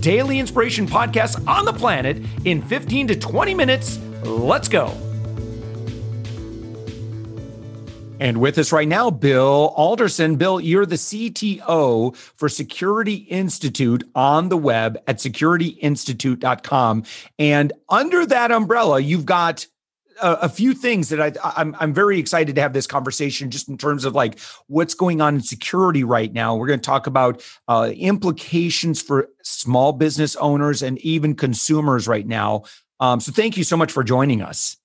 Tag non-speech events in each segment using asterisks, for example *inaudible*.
daily inspiration podcast on the planet in 15 to 20 minutes. Let's go. And with us right now, Bill Alderson. Bill, you're the CTO for Security Institute on the web at securityinstitute.com. And under that umbrella, you've got a, a few things that I, I'm, I'm very excited to have this conversation just in terms of like what's going on in security right now. We're going to talk about uh, implications for small business owners and even consumers right now. Um, so thank you so much for joining us.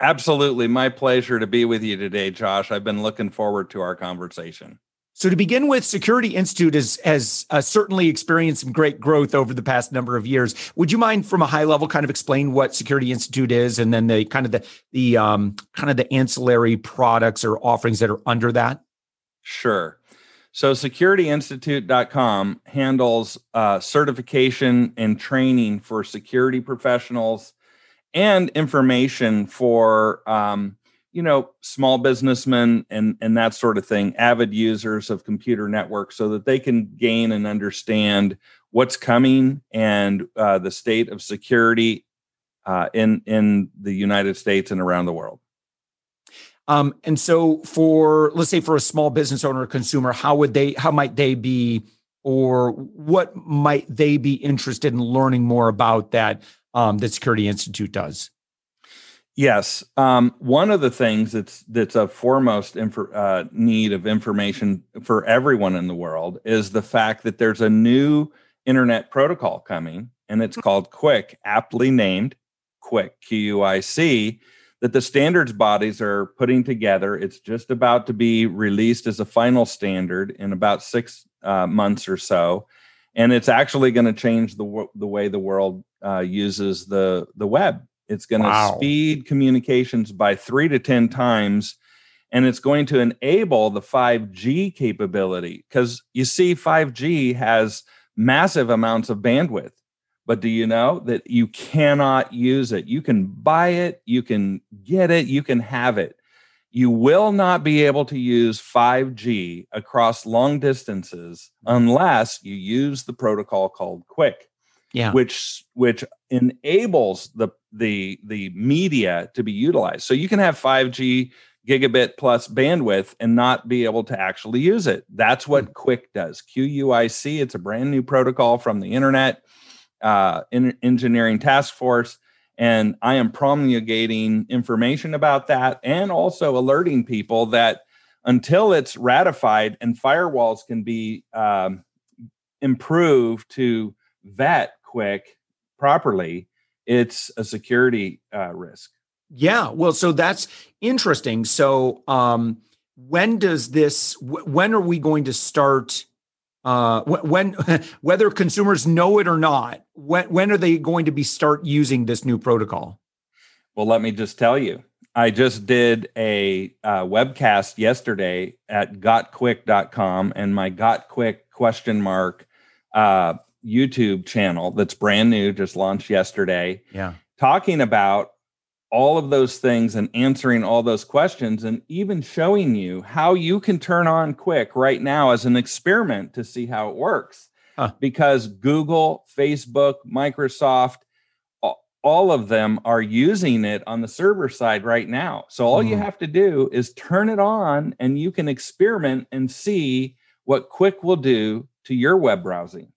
Absolutely. My pleasure to be with you today, Josh. I've been looking forward to our conversation. So to begin with, Security Institute has has uh, certainly experienced some great growth over the past number of years. Would you mind, from a high level, kind of explain what Security Institute is, and then the kind of the the um, kind of the ancillary products or offerings that are under that? Sure. So securityinstitute.com handles uh, certification and training for security professionals and information for um, you know small businessmen and and that sort of thing avid users of computer networks so that they can gain and understand what's coming and uh, the state of security uh, in in the united states and around the world. Um, and so for let's say for a small business owner or consumer how would they how might they be or what might they be interested in learning more about that um, security institute does Yes, um, one of the things that's that's a foremost infor, uh, need of information for everyone in the world is the fact that there's a new internet protocol coming, and it's called QUIC, aptly named QUIC, Q U I C, that the standards bodies are putting together. It's just about to be released as a final standard in about six uh, months or so, and it's actually going to change the the way the world uh, uses the the web it's going to wow. speed communications by three to 10 times. And it's going to enable the 5G capability because you see, 5G has massive amounts of bandwidth. But do you know that you cannot use it? You can buy it, you can get it, you can have it. You will not be able to use 5G across long distances unless you use the protocol called QUIC yeah. which which enables the the the media to be utilized. So you can have 5G gigabit plus bandwidth and not be able to actually use it. That's what hmm. QUIC does. QUIC. It's a brand new protocol from the Internet uh, Engineering Task Force. And I am promulgating information about that and also alerting people that until it's ratified and firewalls can be um, improved to vet QUIC properly, it's a security uh, risk. Yeah, well, so that's interesting. So, um, when does this? When are we going to start? Uh, when, *laughs* whether consumers know it or not, when when are they going to be start using this new protocol? Well, let me just tell you. I just did a uh, webcast yesterday at gotquic.com, and my got QUIC question mark uh, YouTube channel that's brand new, just launched yesterday. Yeah. Talking about all of those things and answering all those questions and even showing you how you can turn on QUIC right now as an experiment to see how it works. Huh. Because Google, Facebook, Microsoft, all of them are using it on the server side right now. So all mm. you have to do is turn it on and you can experiment and see what QUIC will do to your web browsing.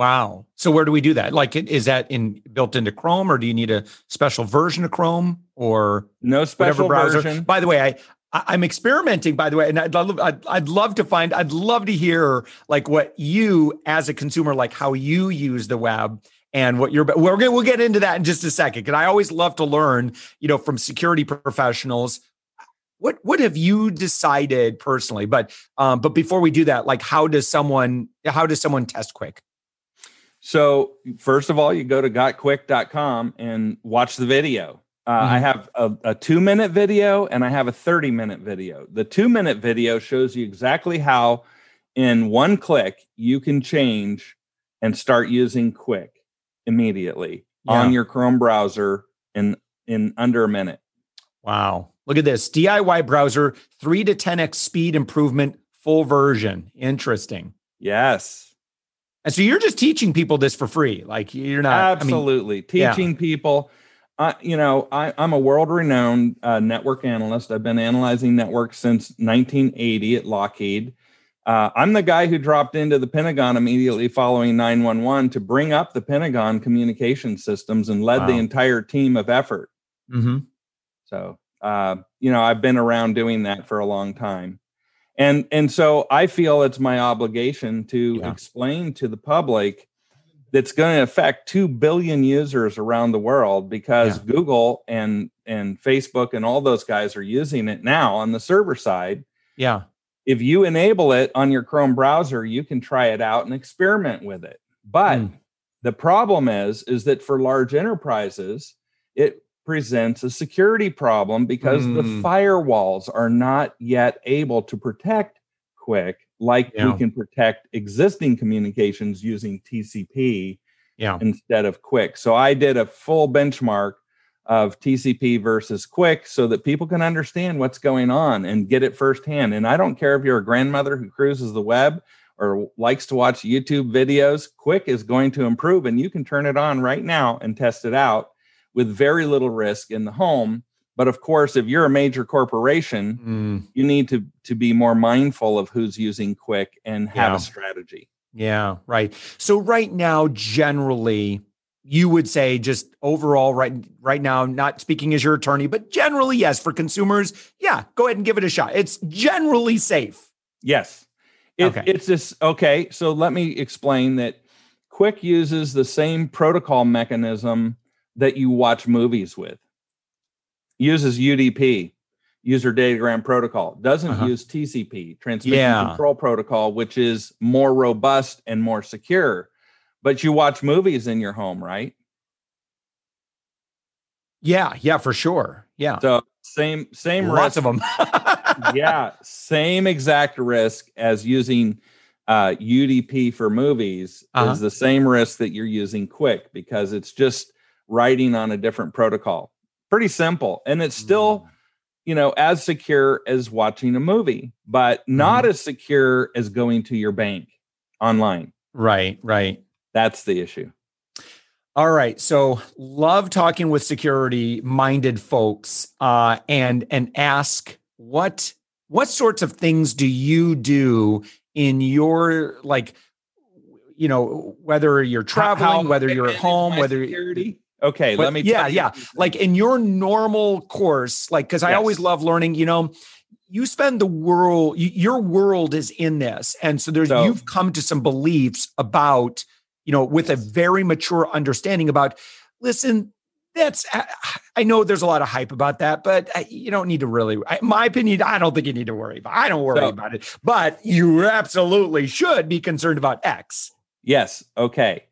Wow. So where do we do that? Like, is that in built into Chrome, or do you need a special version of Chrome, or no special browser? Version. By the way, I I'm experimenting. By the way, and I'd love I'd, I'd love to find I'd love to hear like what you as a consumer like how you use the web and what you're we're gonna we'll get into that in just a second. Because I always love to learn, you know, from security professionals what what have you decided personally but um but before we do that like how does someone how does someone test QUIC So, first of all, you go to gotquic.com and watch the video. Uh, mm-hmm. I have a, a two minute video and I have a 30 minute video. The two minute video shows you exactly how, in one click, you can change and start using QUIC immediately yeah. on your Chrome browser in in under a minute. Wow. Look at this DIY browser, 3 to 10x speed improvement, full version. Interesting. Yes. And so you're just teaching people this for free. Like you're not absolutely I mean, teaching yeah. people. Uh, you know, I, am a world renowned uh, network analyst. I've been analyzing networks since 1980 at Lockheed. Uh, I'm the guy who dropped into the Pentagon immediately following 911 to bring up the Pentagon communication systems and led wow. the entire team of effort. Mm-hmm. So, uh, you know, I've been around doing that for a long time. And, and so I feel it's my obligation to yeah. explain to the public that's going to affect 2 billion users around the world because yeah. Google and, and Facebook and all those guys are using it now on the server side. Yeah if you enable it on your Chrome browser, you can try it out and experiment with it. But mm. the problem is, is that for large enterprises, it presents a security problem because mm. the hmm. firewalls are not yet able to protect QUIC like yeah. we can protect existing communications using TCP yeah. instead of QUIC. So I did a full benchmark of TCP versus QUIC so that people can understand what's going on and get it firsthand. And I don't care if you're a grandmother who cruises the web or likes to watch YouTube videos, QUIC is going to improve and you can turn it on right now and test it out with very little risk in the home. But of course, if you're a major corporation, mm. you need to, to be more mindful of who's using QUIC and have yeah. a strategy. Yeah, right. So, right now, generally, you would say just overall right right now not speaking as your attorney but generally yes for consumers yeah go ahead and give it a shot it's generally safe yes it, okay. it's this okay so let me explain that QUIC uses the same protocol mechanism that you watch movies with uses udp user datagram protocol doesn't uh-huh. use tcp transmission yeah. control protocol which is more robust and more secure but you watch movies in your home, right? Yeah, yeah, for sure. Yeah. So same same lots risk. of them. *laughs* yeah, same exact risk as using uh, UDP for movies uh-huh. is the same risk that you're using QUIC because it's just writing on a different protocol. Pretty simple, and it's still. Mm. You know, as secure as watching a movie, but not mm. as secure as going to your bank online. Right, right. That's the issue. All right. So love talking with security minded folks uh, and and ask what what sorts of things do you do in your like you know whether you're traveling how, whether you're at home whether security okay but, let me yeah yeah like in your normal course like because yes. i always love learning you know you spend the world your world is in this and so there's so, you've come to some beliefs about you know, with a very mature understanding about, listen, that's I know there's a lot of hype about that, but uh, you don't need to really. my opinion, I don't think you need to worry about. I don't worry so, about it, but you absolutely should be concerned about X. Yes. Okay.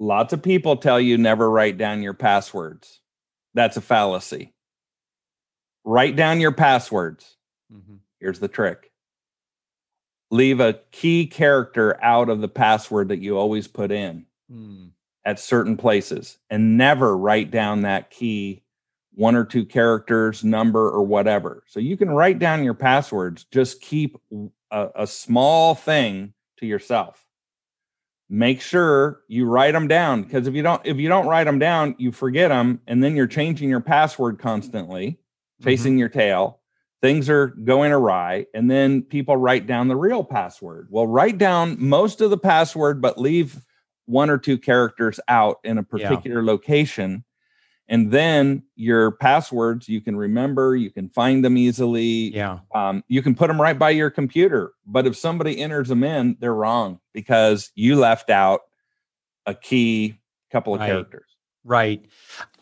Lots of people tell you never write down your passwords. That's a fallacy. Write down your passwords. Mm-hmm. Here's the trick leave a key character out of the password that you always put in mm. at certain places and never write down that key one or two characters number or whatever so you can write down your passwords just keep a, a small thing to yourself make sure you write them down because if you don't if you don't write them down you forget them and then you're changing your password constantly chasing mm-hmm. your tail things are going awry and then people write down the real password well write down most of the password but leave one or two characters out in a particular yeah. location and then your passwords you can remember you can find them easily yeah um, you can put them right by your computer but if somebody enters them in they're wrong because you left out a key couple of right. characters right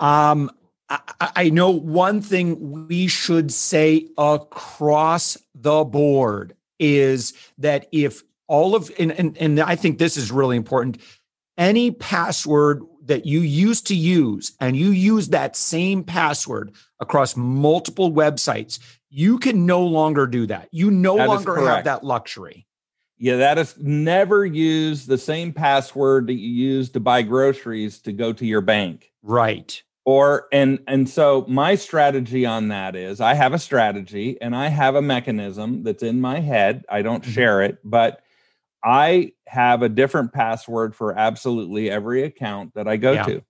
um I, I know one thing we should say across the board is that if all of and, and and I think this is really important. any password that you used to use and you use that same password across multiple websites, you can no longer do that. You no That longer have that luxury. Yeah, that is never use the same password that you use to buy groceries to go to your bank. Right. Or and and so my strategy on that is I have a strategy and I have a mechanism that's in my head. I don't Mhm. share it, but I have a different password for absolutely every account that I go Yeah. to.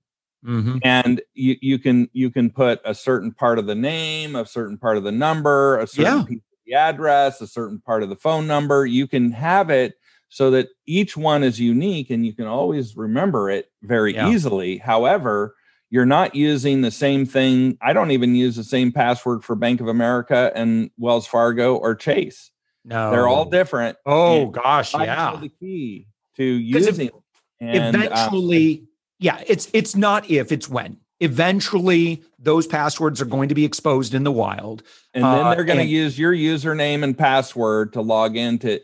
Mhm. and you you can you can put a certain part of the name a certain part of the number a certain Yeah. piece of the address a certain part of the phone number you can have it so that each one is unique and you can always remember it very Yeah. easily however you're not using the same thing i don't even use the same password for bank of america and wells fargo or chase No. they're all different Oh and gosh, yeah. the key to using and, uh, eventually yeah it's it's not if it's when eventually those passwords are going to be exposed in the wild and then Uh, they're going to use your username and password to log into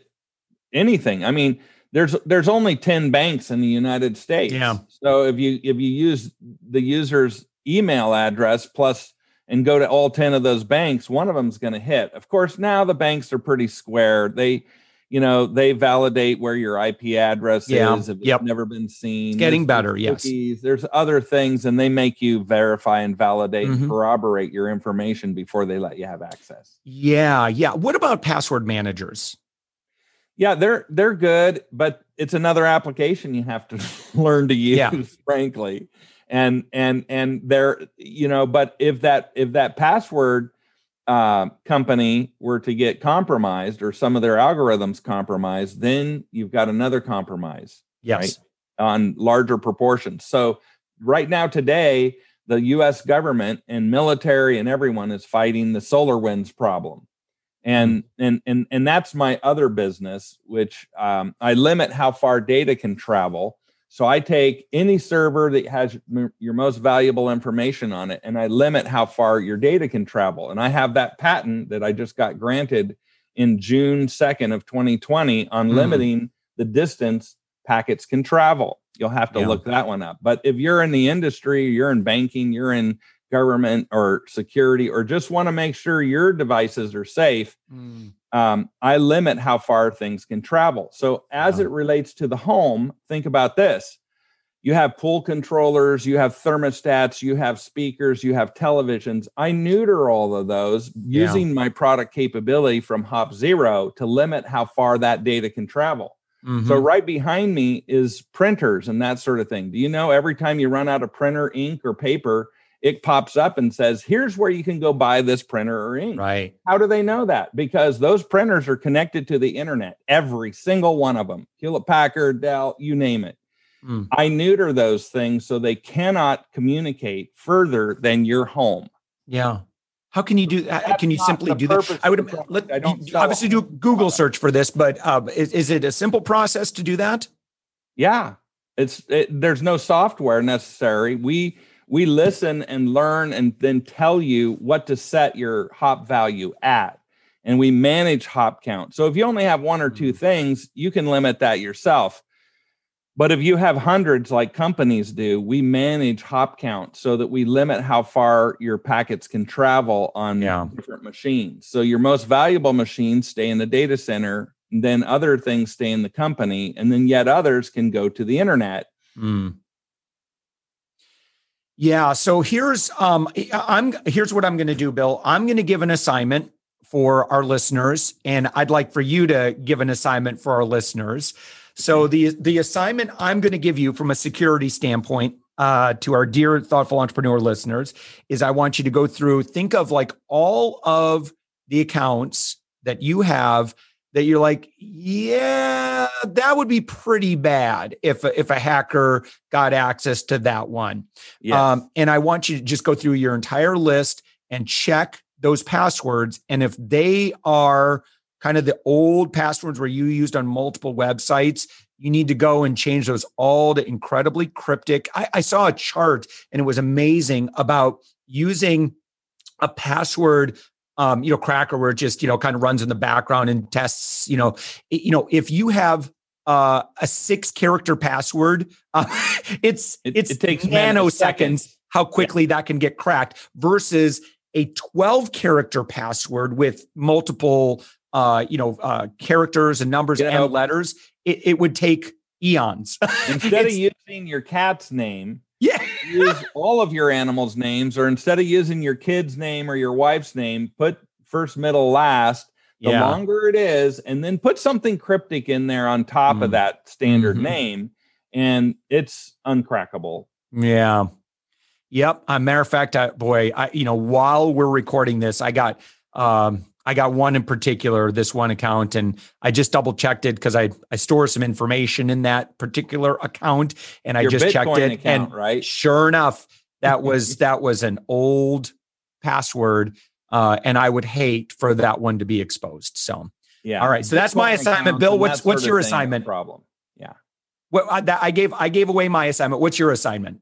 anything i mean there's there's only 10 banks in the united states Yeah. so if you if you use the user's email address plus and go to all 10 of those banks one of them's going to hit of course now the banks are pretty square they you know they validate where your ip address Yeah. is if it's never been seen It's getting There's- better, there's yes. there's other things and they make you verify and validate Mhm. and corroborate your information before they let you have access yeah yeah what about password managers Yeah, they're they're good, but it's another application you have to *laughs* learn to use, Yeah. frankly. And and and they're you know, but if that if that password uh, company were to get compromised or some of their algorithms compromised, then you've got another compromise yes on larger proportions. So right now today, the US government and military and everyone is fighting the SolarWinds problem. And and and and that's my other business, which um, I limit how far data can travel. So I take any server that has your most valuable information on it, and I limit how far your data can travel. And I have that patent that I just got granted in June second of 2020 on Mm. limiting the distance packets can travel. You'll have to Yeah. look that one up. But if you're in the industry, you're in banking, you're in government or security, or just want to make sure your devices are safe, um, I limit how far things can travel. So as Yeah. it relates to the home, think about this. You have pool controllers, you have thermostats, you have speakers, you have televisions. I neuter all of those Yeah. using my product capability from HopZero to limit how far that data can travel. Mhm. So right behind me is printers and that sort of thing. Do you know every time you run out of printer ink or paper, it pops up and says, "Here's where you can go buy this printer or ink." right How do they know that? Because those printers are connected to the internet, every single one of them. Hewlett Packard, Dell, you name it. Mm. I neuter those things so they cannot communicate further than your home. yeah how can you do that That's can you simply do that i would let, I don't obviously do a google search for this but um, is, is it a simple process to do that Yeah, it's it, there's no software necessary. We we listen and learn and then tell you what to set your hop value at. And we manage hop count. So if you only have one or two Mm. things, you can limit that yourself. But if you have hundreds like companies do, we manage hop count so that we limit how far your packets can travel on Yeah. different machines. So your most valuable machines stay in the data center, and then other things stay in the company, and then yet others can go to the internet. Mm. Yeah. So here's um I'm here's what I'm going to do, Bill. I'm going to give an assignment for our listeners, and I'd like for you to give an assignment for our listeners. So the the assignment I'm going to give you from a security standpoint uh, to our dear thoughtful entrepreneur listeners is I want you to go through, think of like all of the accounts that you have that you're like, yeah, that would be pretty bad if a, if a hacker got access to that one. Yes. Um, and I want you to just go through your entire list and check those passwords. And if they are kind of the old passwords where you used on multiple websites, you need to go and change those all to incredibly cryptic. I, I saw a chart and it was amazing about using a password um, you know, cracker where it just, you know, kind of runs in the background and tests, you know, you know, if you have uh, a six character password. Uh, *laughs* it's It- it's it takes nanoseconds how quickly that can get cracked versus a 12 character password with multiple uh, you know uh, characters and numbers You know- and letters. It, it would take eons. *laughs* Instead of using your cat's name, yeah, use all of your animals' names, or instead of using your kid's name or your wife's name, put first, middle, last. The yeah, longer it is, and then put something cryptic in there on top Mm. of that standard Mhm. name, and it's uncrackable. yeah. Yep. A matter of fact, I, boy, I you know while we're recording this, I got um, I got one in particular, this one account, and I just double checked it because I I store some information in that particular account, and I just Bitcoin checked it, account, and right? sure enough, that *laughs* was that was an old password, uh, and I would hate for that one to be exposed. So, Yeah. all right, so that's my assignment. Bill, what's- what's your thing is a assignment? Problem. what I, that, I gave I gave away my assignment. What's your assignment?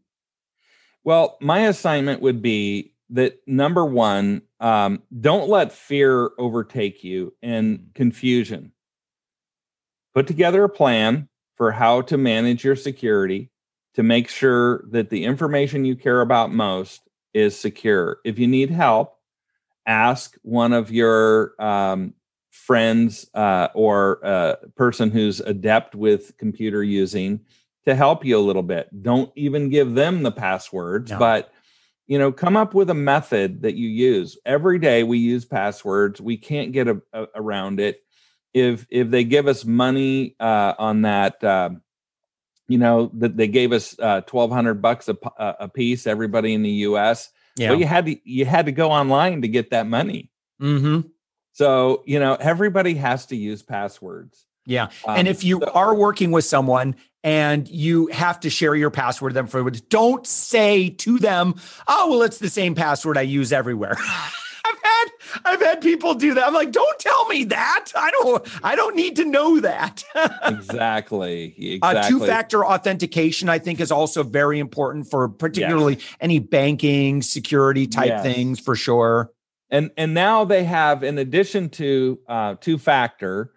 Well, my assignment would be that number one, um, don't let fear overtake you and confusion. Put together a plan for how to manage your security to make sure that the information you care about most is secure. If you need help, ask one of your um, friends uh, or a person who's adept with computer using to help you a little bit. Don't even give them the passwords, No. but you know, come up with a method that you use. Every day we use passwords. We can't get a, a- around it. If if they give us money uh, on that, um, you know, that they gave us uh, twelve hundred bucks a piece. Everybody in the U.S. Yeah. Well, you had to you had to go online to get that money. mm-hmm. So you know, everybody has to use passwords. Yeah. Um, and if you so- are working with someone and you have to share your password with them for don't say to them, "Oh, well, it's the same password I use everywhere." *laughs* I've had I've had people do that. I'm like, "Don't tell me that. I don't I don't need to know that." exactly, *laughs* exactly. Uh, two-factor authentication, I think, is also very important for particularly any banking security type Yes. things for sure. and and now they have in addition to uh, two factor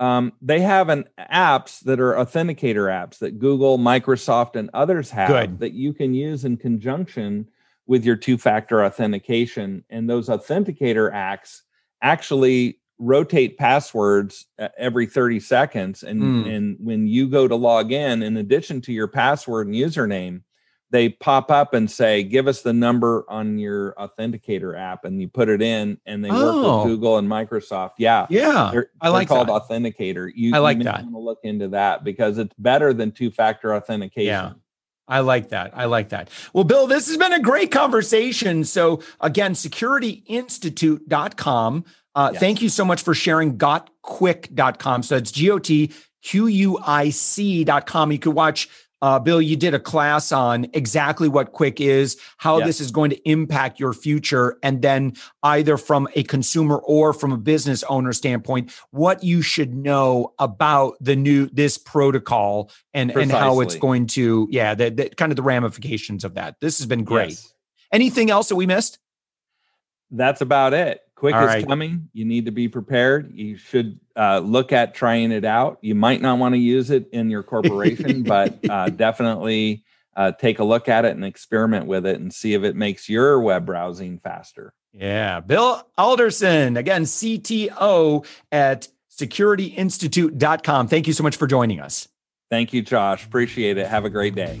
um, they have an apps that are authenticator apps that google microsoft and others have Good. that you can use in conjunction with your two factor authentication and those authenticator acts actually rotate passwords uh, every 30 seconds and Mm. and when you go to log in in addition to your password and username they pop up and say, "Give us the number on your authenticator app," and you put it in, and they work Oh. with Google and Microsoft. Yeah, Yeah. they're, I like they're called that. authenticator. You, I like you that. Want to look into that because it's better than two-factor authentication. Yeah. I like that. I like that. Well, Bill, this has been a great conversation. So, again, securityinstitute.com. Uh, Yes. Thank you so much for sharing gotquic.com. So, it's G O T Q U I C.com. You could watch. Uh, Bill, you did a class on exactly what QUIC is, how Yes. this is going to impact your future, and then either from a consumer or from a business owner standpoint, what you should know about the new this protocol and and how it's going to yeah the, the kind of the ramifications of that this has been great Yes. anything else that we missed That's about it. QUIC All is right. coming. You need to be prepared. You should uh, look at trying it out. You might not want to use it in your corporation, *laughs* but uh, definitely uh, take a look at it and experiment with it and see if it makes your web browsing faster. yeah bill alderson again cto at securityinstitute.com thank you so much for joining us Thank you, Josh. Appreciate it. Have a great day.